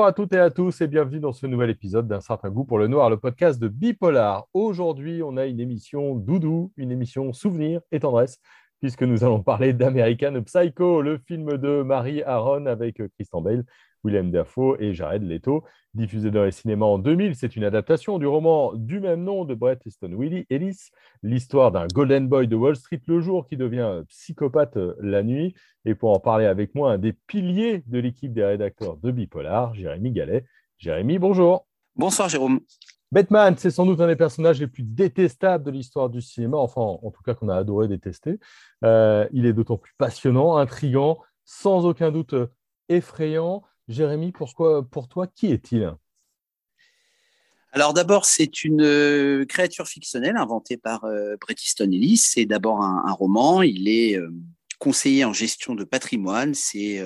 Bonjour à toutes et à tous et bienvenue dans ce nouvel épisode d'un certain goût pour le noir, le podcast de Bipolar. Aujourd'hui, on a une émission doudou, une émission souvenir et tendresse, puisque nous allons parler d'American Psycho, le film de Marie Aaron avec Christian Bale, William Dafoe et Jared Leto. Diffusé dans les cinémas en 2000, c'est une adaptation du roman du même nom de Bret Easton Ellis, l'histoire d'un Golden Boy de Wall Street le jour qui devient psychopathe la nuit. Et pour en parler avec moi, un des piliers de l'équipe des rédacteurs de Bipolar, Jérémy Gallet. Jérémy, bonjour. Bonsoir Jérôme. Batman, c'est sans doute un des personnages les plus détestables de l'histoire du cinéma, enfin en tout cas qu'on a adoré détester. Euh, il est d'autant plus passionnant, intrigant, sans aucun doute effrayant. Jérémy, pourquoi, pour toi, qui est-il? Alors d'abord, c'est une euh, créature fictionnelle inventée par euh, Bret Easton Ellis. C'est d'abord un, roman. Il est euh, conseiller en gestion de patrimoine. C'est,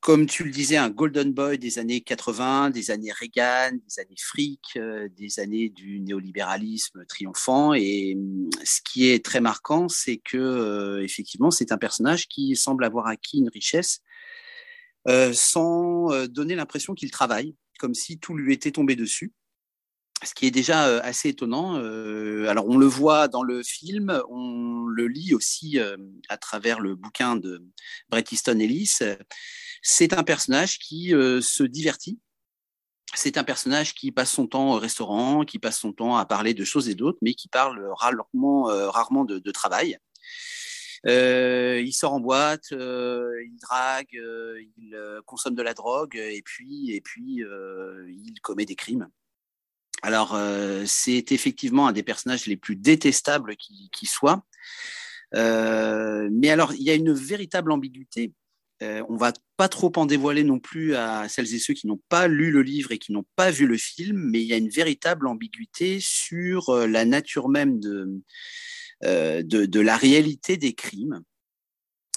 comme tu le disais, un golden boy des années 80, des années Reagan, des années fric, des années du néolibéralisme triomphant. Et ce qui est très marquant, c'est que effectivement, c'est un personnage qui semble avoir acquis une richesse euh, sans euh, donner l'impression qu'il travaille, comme si tout lui était tombé dessus. Ce qui est déjà euh, assez étonnant. alors on le voit dans le film, on le lit aussi à travers le bouquin de Bret Easton Ellis. C'est un personnage qui se divertit c'est un personnage qui passe son temps au restaurant, qui passe son temps à parler de choses et d'autres, mais qui parle rarement, rarement de, de, travail. Euh, il sort en boîte, euh, il drague, euh, il consomme de la drogue et puis, et puis il commet des crimes. Alors, c'est effectivement un des personnages les plus détestables qui, qui soit. mais alors, il y a une véritable ambiguïté. On on va pas trop en dévoiler non plus à celles et ceux qui n'ont pas lu le livre et qui n'ont pas vu le film, mais il y a une véritable ambiguïté sur la nature même de, euh, de, la réalité des crimes.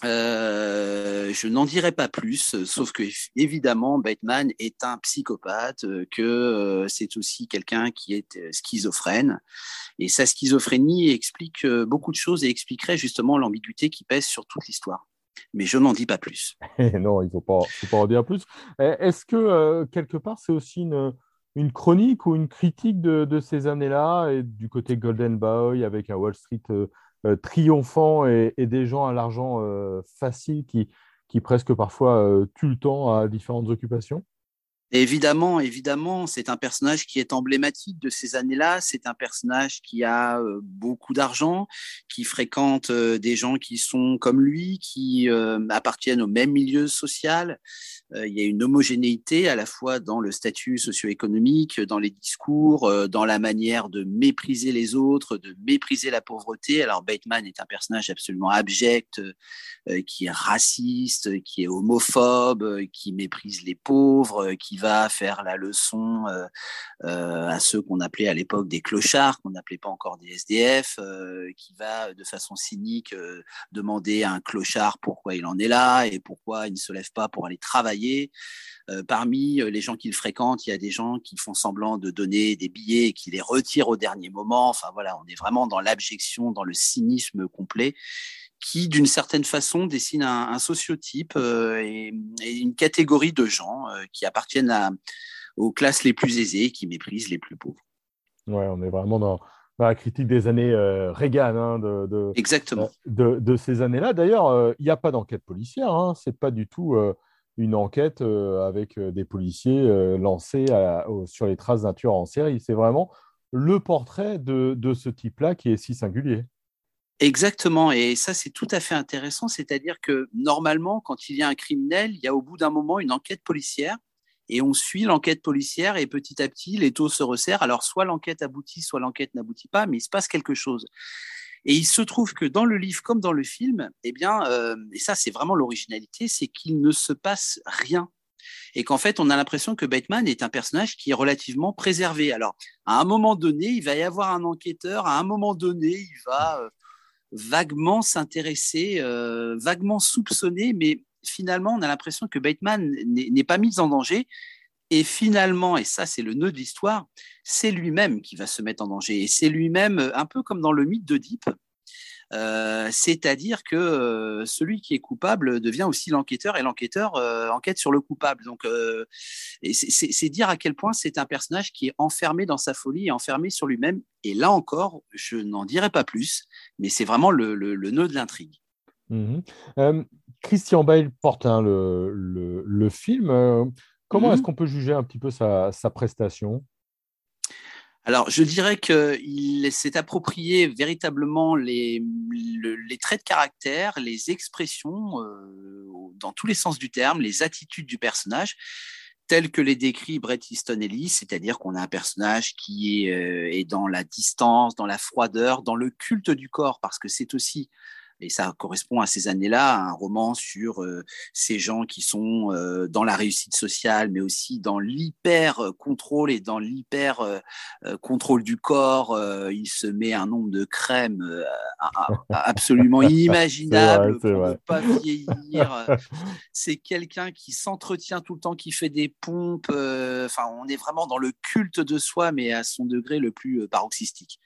Euh, je n'en dirai pas plus, sauf que évidemment Bateman est un psychopathe, euh, que c'est aussi quelqu'un qui est schizophrène, et sa schizophrénie explique beaucoup de choses et expliquerait justement l'ambiguïté qui pèse sur toute l'histoire. Mais je n'en dis pas plus. non, il ne faut pas, en dire plus. Est-ce que quelque part c'est aussi une, une chronique ou une critique de, ces années-là du côté Golden Boy avec un Wall Street euh, euh, triomphant et, des gens à l'argent euh, facile qui, qui presque parfois tuent le temps à différentes occupations? Évidemment, évidemment, c'est un personnage qui est emblématique de ces années-là. C'est un personnage qui a beaucoup d'argent, qui fréquente des gens qui sont comme lui, qui appartiennent au même milieu social, euh, il y a une homogénéité à la fois dans le statut socio-économique, dans les discours, euh, dans la manière de mépriser les autres, de mépriser la pauvreté. Alors Bateman est un personnage absolument abject, euh, qui est raciste, qui est homophobe, qui méprise les pauvres, qui va faire la leçon à ceux qu'on appelait à l'époque des clochards, qu'on n'appelait pas encore des SDF, qui va de façon cynique demander à un clochard pourquoi il en est là et pourquoi il ne se lève pas pour aller travailler euh, parmi euh, les gens qu'il fréquente, il y a des gens qui font semblant de donner des billets et qui les retirent au dernier moment. Enfin voilà, on est vraiment dans l'abjection, dans le cynisme complet qui, d'une certaine façon, dessine un, sociotype euh, et, une catégorie de gens qui appartiennent aux classes les plus aisées, qui méprisent les plus pauvres. Ouais, on est vraiment dans, la critique des années Reagan, hein, de, Exactement. de, ces années-là. D'ailleurs, il n'y a pas d'enquête policière, hein, c'est pas du tout une enquête euh, avec euh, des policiers euh, lancés sur les traces d'un tueur en série. C'est vraiment le portrait de, ce type-là qui est si singulier. Exactement, et ça c'est tout à fait intéressant, c'est-à-dire que normalement, quand il y a un criminel, il y a au bout d'un moment une enquête policière, et on suit l'enquête policière, et petit à petit, les taux se resserrent. Alors soit l'enquête aboutit, soit l'enquête n'aboutit pas, mais il se passe quelque chose. Et il se trouve que dans le livre comme dans le film, eh bien, euh, et ça c'est vraiment l'originalité, c'est qu'il ne se passe rien. Et qu'en fait, on a l'impression que Bateman est un personnage qui est relativement préservé. Alors, à un moment donné, il va y avoir un enquêteur, à un moment donné, il va euh, vaguement s'intéresser, euh, vaguement soupçonner, mais finalement, on a l'impression que Bateman n'est pas mis en danger. Et finalement, et ça c'est le nœud de l'histoire, c'est lui-même qui va se mettre en danger. Et c'est lui-même, un peu comme dans le mythe d'Oedipe, Euh, c'est-à-dire que euh, celui qui est coupable devient aussi l'enquêteur et l'enquêteur euh, enquête sur le coupable. Donc, c'est dire à quel point c'est un personnage qui est enfermé dans sa folie et enfermé sur lui-même. Et là encore, je n'en dirai pas plus, mais c'est vraiment le, nœud de l'intrigue. Mhm. Christian Bale porte hein, le, film. comment mhm. est-ce qu'on peut juger un petit peu sa prestation? Alors, je dirais qu'il s'est approprié véritablement les, traits de caractère, les expressions, euh, dans tous les sens du terme, les attitudes du personnage, telles que les décrit Bret Easton Ellis, c'est-à-dire qu'on a un personnage qui euh, est dans la distance, dans la froideur, dans le culte du corps, parce que c'est aussi et ça correspond à ces années-là, un roman sur euh, ces gens qui sont euh, dans la réussite sociale, mais aussi dans l'hyper contrôle et dans l'hyper euh, contrôle du corps. il se met un nombre de crèmes absolument inimaginable pour ne pas vieillir. C'est quelqu'un qui s'entretient tout le temps, qui fait des pompes. Enfin, on est vraiment dans le culte de soi, mais à son degré le plus paroxystique.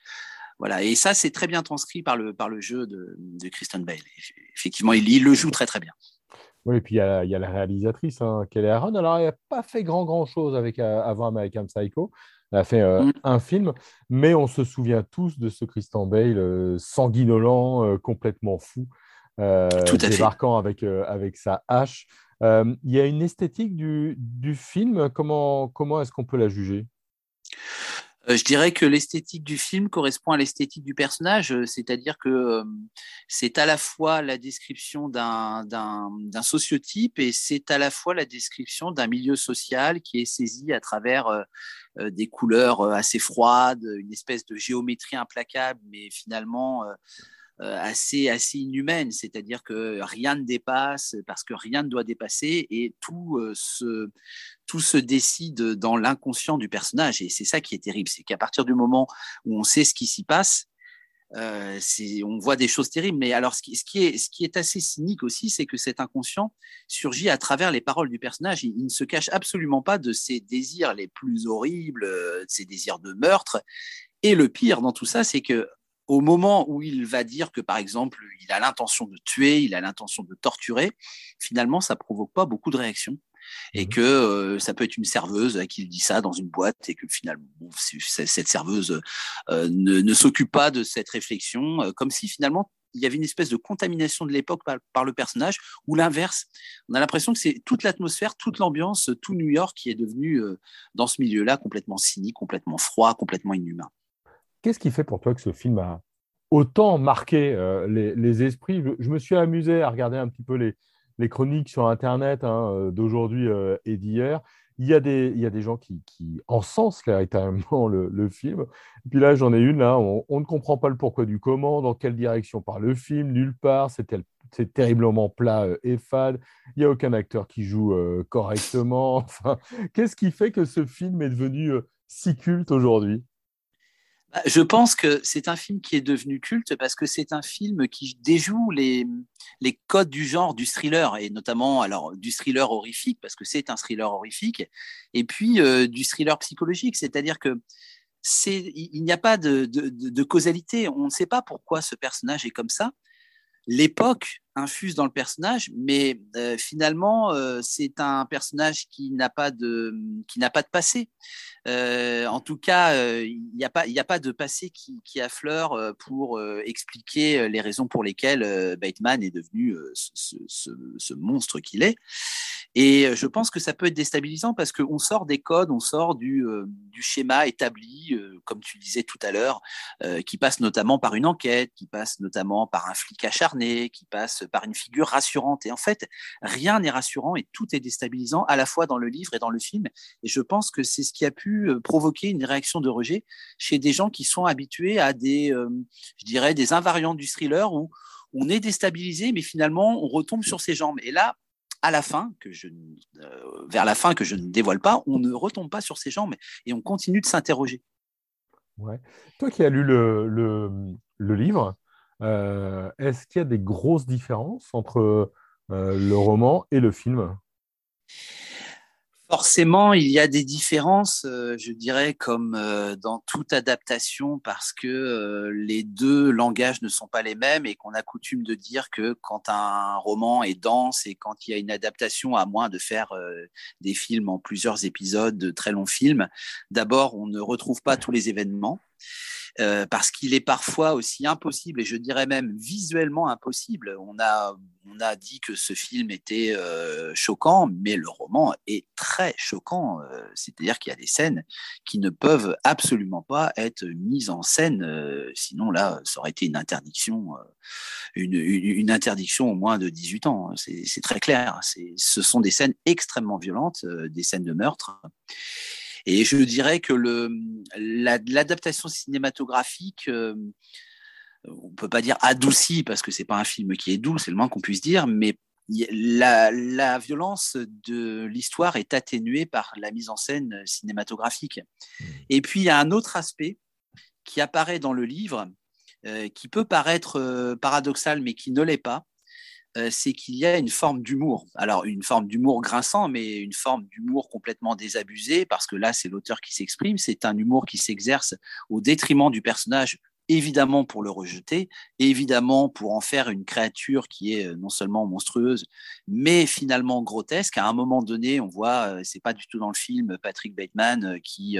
Voilà, et ça, c'est très bien transcrit par le, par le jeu de, de Kristen Bale. Effectivement, il, le joue très très bien. Oui, et puis il y a, il y a la réalisatrice, hein, Kelly Aaron. Alors, elle n'a pas fait grand grand chose avec euh, avant American Psycho. Elle a fait euh, mm. un film, mais on se souvient tous de ce Christian Bale euh, sanguinolent, complètement fou, débarquant avec, avec sa hache. il y a une esthétique du, du film. Comment, comment est-ce qu'on peut la juger? Je dirais que l'esthétique du film correspond à l'esthétique du personnage, euh, c'est-à-dire que euh, c'est à la fois la description d'un sociotype et c'est à la fois la description d'un milieu social qui est saisi à travers des couleurs assez froides, une espèce de géométrie implacable, mais finalement euh, assez, assez inhumaine, c'est-à-dire que rien ne dépasse parce que rien ne doit dépasser et tout, euh, se, tout se décide dans l'inconscient du personnage. Et c'est ça qui est terrible, c'est qu'à partir du moment où on sait ce qui s'y passe, euh, on voit des choses terribles. Mais alors, ce qui, est, ce qui est assez cynique aussi, c'est que cet inconscient surgit à travers les paroles du personnage. Il, il, ne se cache absolument pas de ses désirs les plus horribles, de ses désirs de meurtre. Et le pire dans tout ça, c'est que au moment où il va dire que, par exemple, il a l'intention de tuer, il a l'intention de torturer, finalement, ça provoque pas beaucoup de réactions. Et mmh que euh, ça peut être une serveuse à qui il dit ça dans une boîte et que finalement cette serveuse euh, ne, s'occupe pas de cette réflexion, euh, comme si finalement il y avait une espèce de contamination de l'époque par, le personnage, ou l'inverse. On a l'impression que c'est toute l'atmosphère, toute l'ambiance, tout New York qui est devenu, dans ce milieu-là, complètement cynique, complètement froid, complètement inhumain. Qu'est-ce qui fait pour toi que ce film a autant marqué euh, les, esprits? Je, me suis amusé à regarder un petit peu les, chroniques sur Internet hein, euh, d'aujourd'hui euh, et d'hier. Il y, a des, gens qui, qui encensent véritablement le, film. Et puis là, j'en ai une, là, on, ne comprend pas le pourquoi du comment, dans quelle direction part le film, nulle part, c'est terriblement plat et fade, il n'y a aucun acteur qui joue correctement. Qu'est-ce qui fait que ce film est devenu si culte aujourd'hui? Je pense que c'est un film qui est devenu culte parce que c'est un film qui déjoue les, codes du genre du thriller et notamment alors du thriller horrifique parce que c'est un thriller horrifique et puis euh, du thriller psychologique, c'est-à-dire que il n'y a pas de, causalité, on ne sait pas pourquoi ce personnage est comme ça. L'époque infuse dans le personnage, mais euh, finalement euh, c'est un personnage qui n'a pas de passé. Euh, en tout cas, il n'y a, pas, de passé qui, qui affleure pour expliquer les raisons pour lesquelles Bateman est devenu ce, monstre qu'il est. Et je pense que ça peut être déstabilisant parce qu'on sort des codes, on sort du, du schéma établi, comme tu disais tout à l'heure, qui passe notamment par une enquête, qui passe notamment par un flic acharné, qui passe par une figure rassurante. Et en fait, rien n'est rassurant et tout est déstabilisant à la fois dans le livre et dans le film. Et je pense que c'est ce qui a pu euh, provoquer une réaction de rejet chez des gens qui sont habitués à des, euh, je dirais, des invariants du thriller où on est déstabilisé, mais finalement on retombe sur ses jambes. Et là, à la fin, que je, euh, vers la fin que je ne dévoile pas, on ne retombe pas sur ses jambes et on continue de s'interroger. Toi qui as lu le, le, livre, est-ce qu'il y a des grosses différences entre le roman et le film? Forcément, il y a des différences, euh, je dirais, comme euh, dans toute adaptation, parce que euh, les deux langages ne sont pas les mêmes et qu'on a coutume de dire que quand un roman est dense et quand il y a une adaptation, à moins de faire des films en plusieurs épisodes, de très longs films, d'abord, on ne retrouve pas tous les événements. Euh, parce qu'il est parfois aussi impossible, et je dirais même visuellement impossible. On a, on a dit que ce film était euh, choquant, mais le roman est très choquant. Euh, c'est-à-dire qu'il y a des scènes qui ne peuvent absolument pas être mises en scène, sinon là, ça aurait été une interdiction, une, une, interdiction au moins de 18 ans. C'est très clair. Ce sont des scènes extrêmement violentes, des scènes de meurtre. Et je dirais que l'adaptation cinématographique, euh, on peut pas dire adoucie parce que c'est pas un film qui est doux, c'est le moins qu'on puisse dire, mais la, violence de l'histoire est atténuée par la mise en scène cinématographique. Mmh. Et puis il y a un autre aspect qui apparaît dans le livre, euh, qui peut paraître euh, paradoxal, mais qui ne l'est pas, c'est qu'il y a une forme d'humour. Alors, une forme d'humour grinçant, mais une forme d'humour complètement désabusé, parce que là, c'est l'auteur qui s'exprime. C'est un humour qui s'exerce au détriment du personnage, évidemment pour le rejeter, évidemment pour en faire une créature qui est euh, non seulement monstrueuse, mais finalement grotesque. À un moment donné, on voit, euh, c'est pas du tout dans le film, Patrick Bateman qui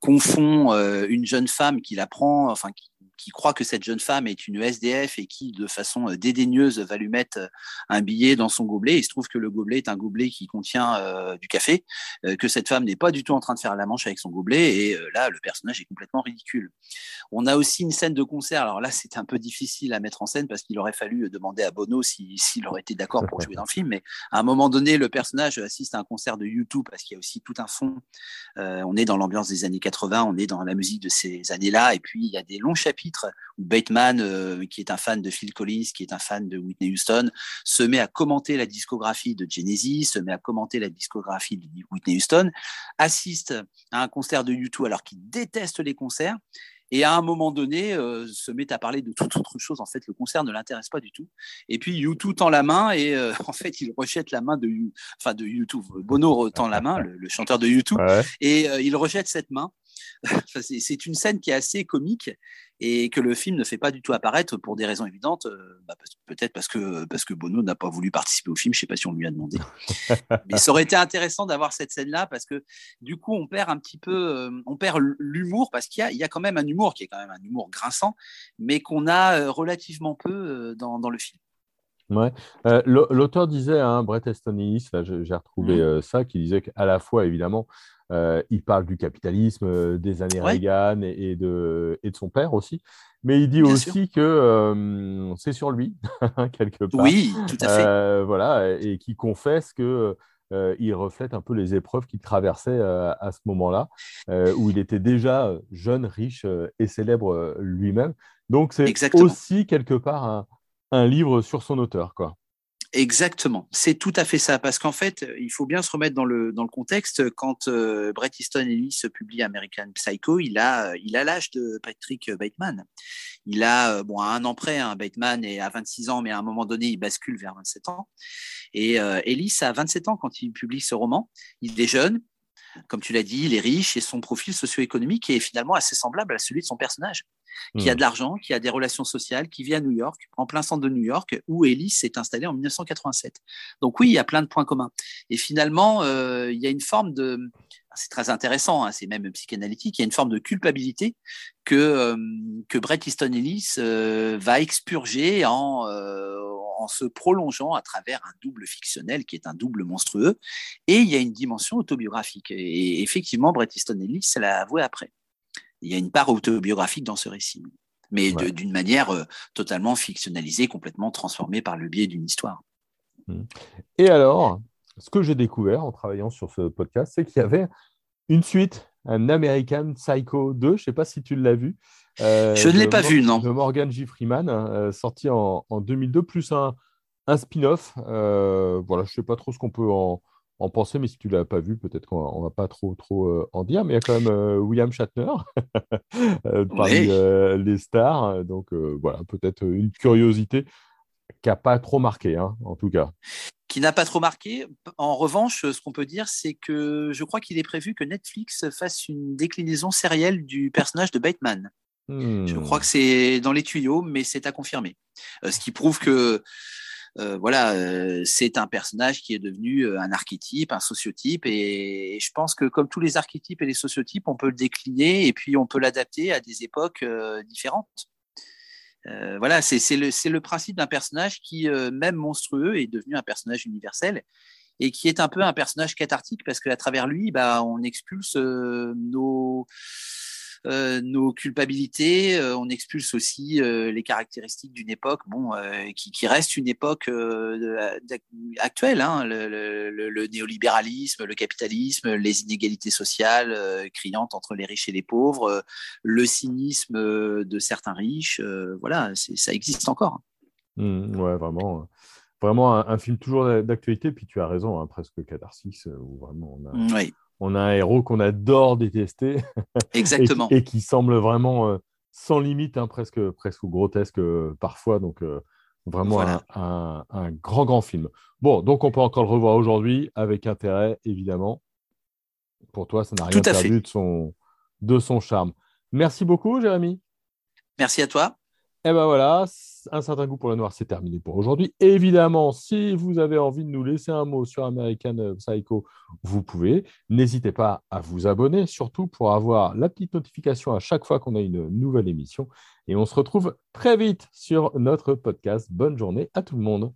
confond une jeune femme qui la prend, enfin qui qui croit que cette jeune femme est une SDF et qui, de façon euh, dédaigneuse, va lui mettre euh, un billet dans son gobelet. Il se trouve que le gobelet est un gobelet qui contient euh, du café, que cette femme n'est pas du tout en train de faire la manche avec son gobelet. Et là, le personnage est complètement ridicule. On a aussi une scène de concert. Alors là, c'est un peu difficile à mettre en scène parce qu'il aurait fallu demander à Bono s'il aurait été d'accord pour jouer dans le film. Mais à un moment donné, le personnage assiste à un concert de YouTube parce qu'il y a aussi tout un fond. on est dans l'ambiance des années 80, on est dans la musique de ces années-là. Et puis, il y a des longs chapitres où Bateman, euh, qui est un fan de Phil Collins, qui est un fan de Whitney Houston, se met à commenter la discographie de Genesis, se met à commenter la discographie de Whitney Houston, assiste à un concert de U2 alors qu'il déteste les concerts, et à un moment donné euh, se met à parler de toute autre chose. En fait, le concert ne l'intéresse pas du tout. Et puis U2 tend la main et euh, en fait, il rejette la main de, enfin de U2. Bono tend la main, le, chanteur de U2, et il rejette cette main. c'est une scène qui est assez comique et que le film ne fait pas du tout apparaître pour des raisons évidentes. Euh, bah, peut-être parce que, parce que Bono n'a pas voulu participer au film, je ne sais pas si on lui a demandé. Mais ça aurait été intéressant d'avoir cette scène-là parce que du coup, on perd un petit peu, euh, on perd l'humour parce qu'il y, y, a quand même un humour qui est quand même un humour grinçant, mais qu'on a euh, relativement peu dans, dans le film. Ouais. L'auteur disait, hein, Brett Easton Ellis, j'ai retrouvé mmh. ça, qui disait qu'à la fois, évidemment, euh, il parle du capitalisme, euh, des années Reagan et, de, et, de, son père aussi. Mais il dit aussi que euh, c'est sur lui, quelque part. Oui, tout à fait. voilà, et qui confesse que il reflète un peu les épreuves qu'il traversait à ce moment-là, où il était déjà jeune, riche et célèbre lui-même. Donc c'est aussi quelque part un, un, livre sur son auteur, quoi. Exactement, c'est tout à fait ça, parce qu'en fait, il faut bien se remettre dans le, dans le contexte. Quand euh, Bret Easton Ellis publie American Psycho, il a il a l'âge de Patrick Bateman. Il a euh, bon un an près, hein, Bateman est à 26 ans, mais à un moment donné, il bascule vers 27 ans. Et euh, Ellis a 27 ans quand il publie ce roman. Il est jeune, comme tu l'as dit, il est riche et son profil socio-économique est finalement assez semblable à celui de son personnage qui a hmm. de l'argent, qui a des relations sociales, qui vit à New York, en plein centre de New York, où Ellis s'est installée en 1987. Donc oui, il y a plein de points communs. Et finalement, euh, il y a une forme de... C'est très intéressant, hein, c'est même psychanalytique, il y a une forme de culpabilité que, euh, que Bret Easton Ellis euh, va expurger en, en se prolongeant à travers un double fictionnel qui est un double monstrueux. Et il y a une dimension autobiographique. Et effectivement, Bret Easton Ellis l'a avoué après il y a une part autobiographique dans ce récit, mais d'une manière euh, totalement fictionnalisée, complètement transformée par le biais d'une histoire. Mmh. Et alors, ce que j'ai découvert en travaillant sur ce podcast, c'est qu'il y avait une suite, un American Psycho 2. Je ne sais pas si tu l'as vu. Euh, je ne l'ai pas vu, non. De Morgan J. Freeman, euh, sorti en, 2002, plus un, un spin-off. voilà, je ne sais pas trop ce qu'on peut en, en penser, mais si tu ne l'as pas vu, peut-être qu'on ne va pas trop, trop euh, en dire. Mais il y a quand même euh, William Shatner euh, parmi les stars. Donc voilà, peut-être une curiosité qui n'a pas trop marqué, hein, en tout cas qui n'a pas trop marqué. En revanche, ce qu'on peut dire, c'est que je crois qu'il est prévu que Netflix fasse une déclinaison sérielle du personnage de Je crois que c'est dans les tuyaux, mais c'est à confirmer. Euh, ce qui prouve que euh, voilà, euh, c'est un personnage qui est devenu un archétype, un sociotype, et, je pense que comme tous les archétypes et les sociotypes, on peut le décliner et puis on peut l'adapter à des époques différentes. voilà, c'est le, le, principe d'un personnage qui, même monstrueux, est devenu un personnage universel et qui est un peu un personnage cathartique parce qu'à travers lui, bah, on expulse nos nos culpabilités, euh, on expulse aussi euh, les caractéristiques d'une époque, bon, qui, qui, reste une époque actuelle, hein, le, néolibéralisme, le capitalisme, les inégalités sociales criantes entre les riches et les pauvres, le cynisme de certains riches, voilà, ça existe encore. Mmh, ouais, vraiment vraiment un, film toujours d'actualité. Puis tu as raison, hein, presque catharsis, où vraiment on a, oui on a un héros qu'on adore détester. Exactement. et, qui semble vraiment euh, sans limite, hein, presque, presque grotesque euh, parfois. Donc, euh, vraiment un, grand, grand film. Bon, donc on peut encore le revoir aujourd'hui avec intérêt, évidemment. Pour toi, ça n'a rien perdu de son, de son charme. Merci beaucoup, Jérémy. Merci à toi. Et eh ben voilà, un certain goût pour le noir, c'est terminé pour aujourd'hui. Évidemment, si vous avez envie de nous laisser un mot sur American Psycho, vous pouvez. N'hésitez pas à vous abonner, surtout pour avoir la petite notification à chaque fois qu'on a une nouvelle émission. Et on se retrouve très vite sur notre podcast. Bonne journée à tout le monde.